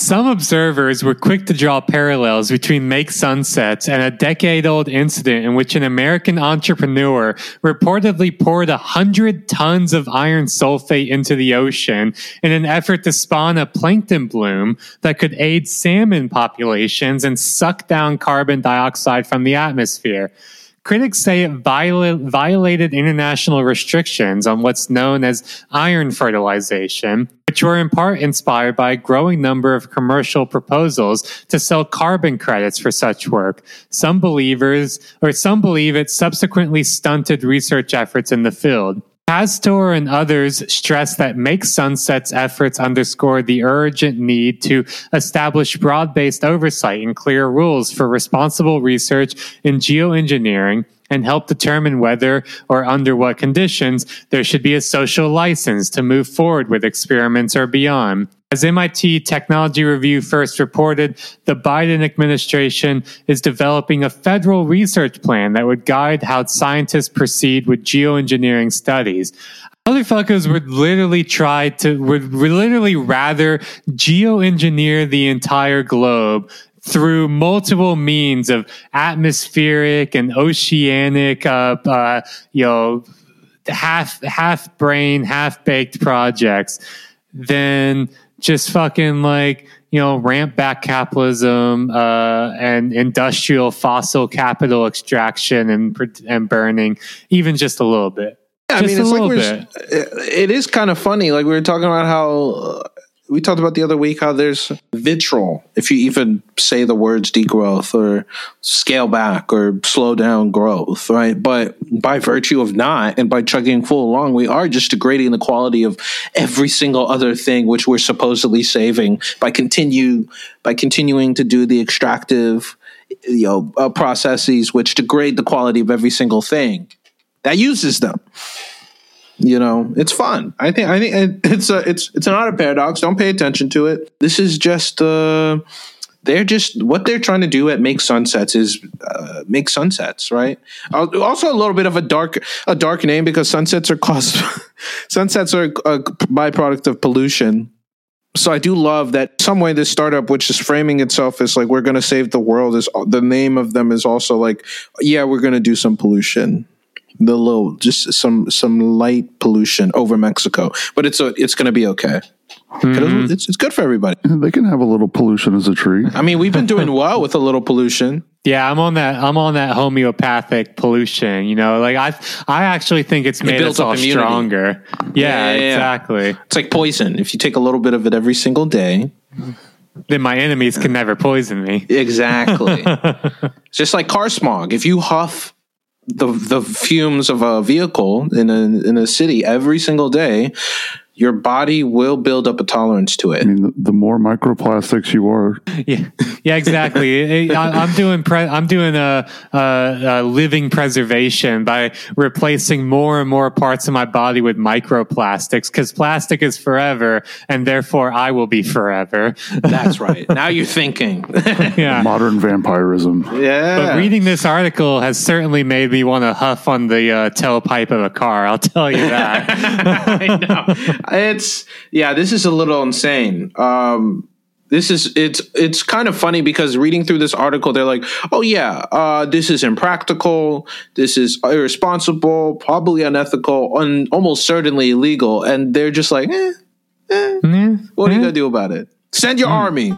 Some observers were quick to draw parallels between make sunsets and a decade old incident in which an American entrepreneur reportedly poured a hundred tons of iron sulfate into the ocean in an effort to spawn a plankton bloom that could aid salmon populations and suck down carbon dioxide from the atmosphere. Critics say it viola- violated international restrictions on what's known as iron fertilization, which were in part inspired by a growing number of commercial proposals to sell carbon credits for such work. Some believers, or some believe it subsequently stunted research efforts in the field. Pastor and others stress that Make Sunset's efforts underscore the urgent need to establish broad based oversight and clear rules for responsible research in geoengineering and help determine whether or under what conditions there should be a social license to move forward with experiments or beyond. As MIT Technology Review first reported, the Biden administration is developing a federal research plan that would guide how scientists proceed with geoengineering studies. Motherfuckers would literally try to, would literally rather geoengineer the entire globe through multiple means of atmospheric and oceanic, uh, uh, you know, half half brain, half baked projects than just fucking like you know ramp back capitalism uh, and industrial fossil capital extraction and and burning, even just a little bit. Yeah, I mean, it's like we're, it is kind of funny. Like we were talking about how uh, we talked about the other week how there's vitriol if you even say the words degrowth or scale back or slow down growth, right? But by virtue of not and by chugging full along, we are just degrading the quality of every single other thing which we're supposedly saving by continue by continuing to do the extractive you know uh, processes which degrade the quality of every single thing that uses them you know it's fun. I think i think it's a it's it's not a paradox don't pay attention to it. This is just uh they're just what they're trying to do at make sunsets is uh, make sunsets right? Also a little bit of a dark a dark name because sunsets are cost sunsets are a byproduct of pollution. So I do love that some way this startup, which is framing itself as like we're going to save the world, is the name of them is also like, yeah, we're going to do some pollution the little just some some light pollution over Mexico, but it's a, it's going to be okay. Mm-hmm. It's, it's good for everybody. They can have a little pollution as a tree. I mean, we've been doing well with a little pollution. Yeah, I'm on that. I'm on that homeopathic pollution. You know, like I, I actually think it's made it us all immunity. stronger. Yeah, yeah, yeah, exactly. It's like poison. If you take a little bit of it every single day, then my enemies can never poison me. Exactly. it's just like car smog. If you huff the the fumes of a vehicle in a in a city every single day, your body will build up a tolerance to it. I mean, the, the more microplastics you are, yeah, yeah, exactly. I, am doing pre- I'm doing a, a, a, living preservation by replacing more and more parts of my body with microplastics because plastic is forever, and therefore I will be forever. That's right. now you're thinking. yeah, modern vampirism. Yeah. But reading this article has certainly made me want to huff on the uh, tailpipe of a car. I'll tell you that. I know it's yeah, this is a little insane. Um, this is it's it's kind of funny because reading through this article, they're like, oh yeah, uh, this is impractical, this is irresponsible, probably unethical, and almost certainly illegal, and they're just like, eh, eh, mm-hmm. what are you gonna do about it? Send your mm. army.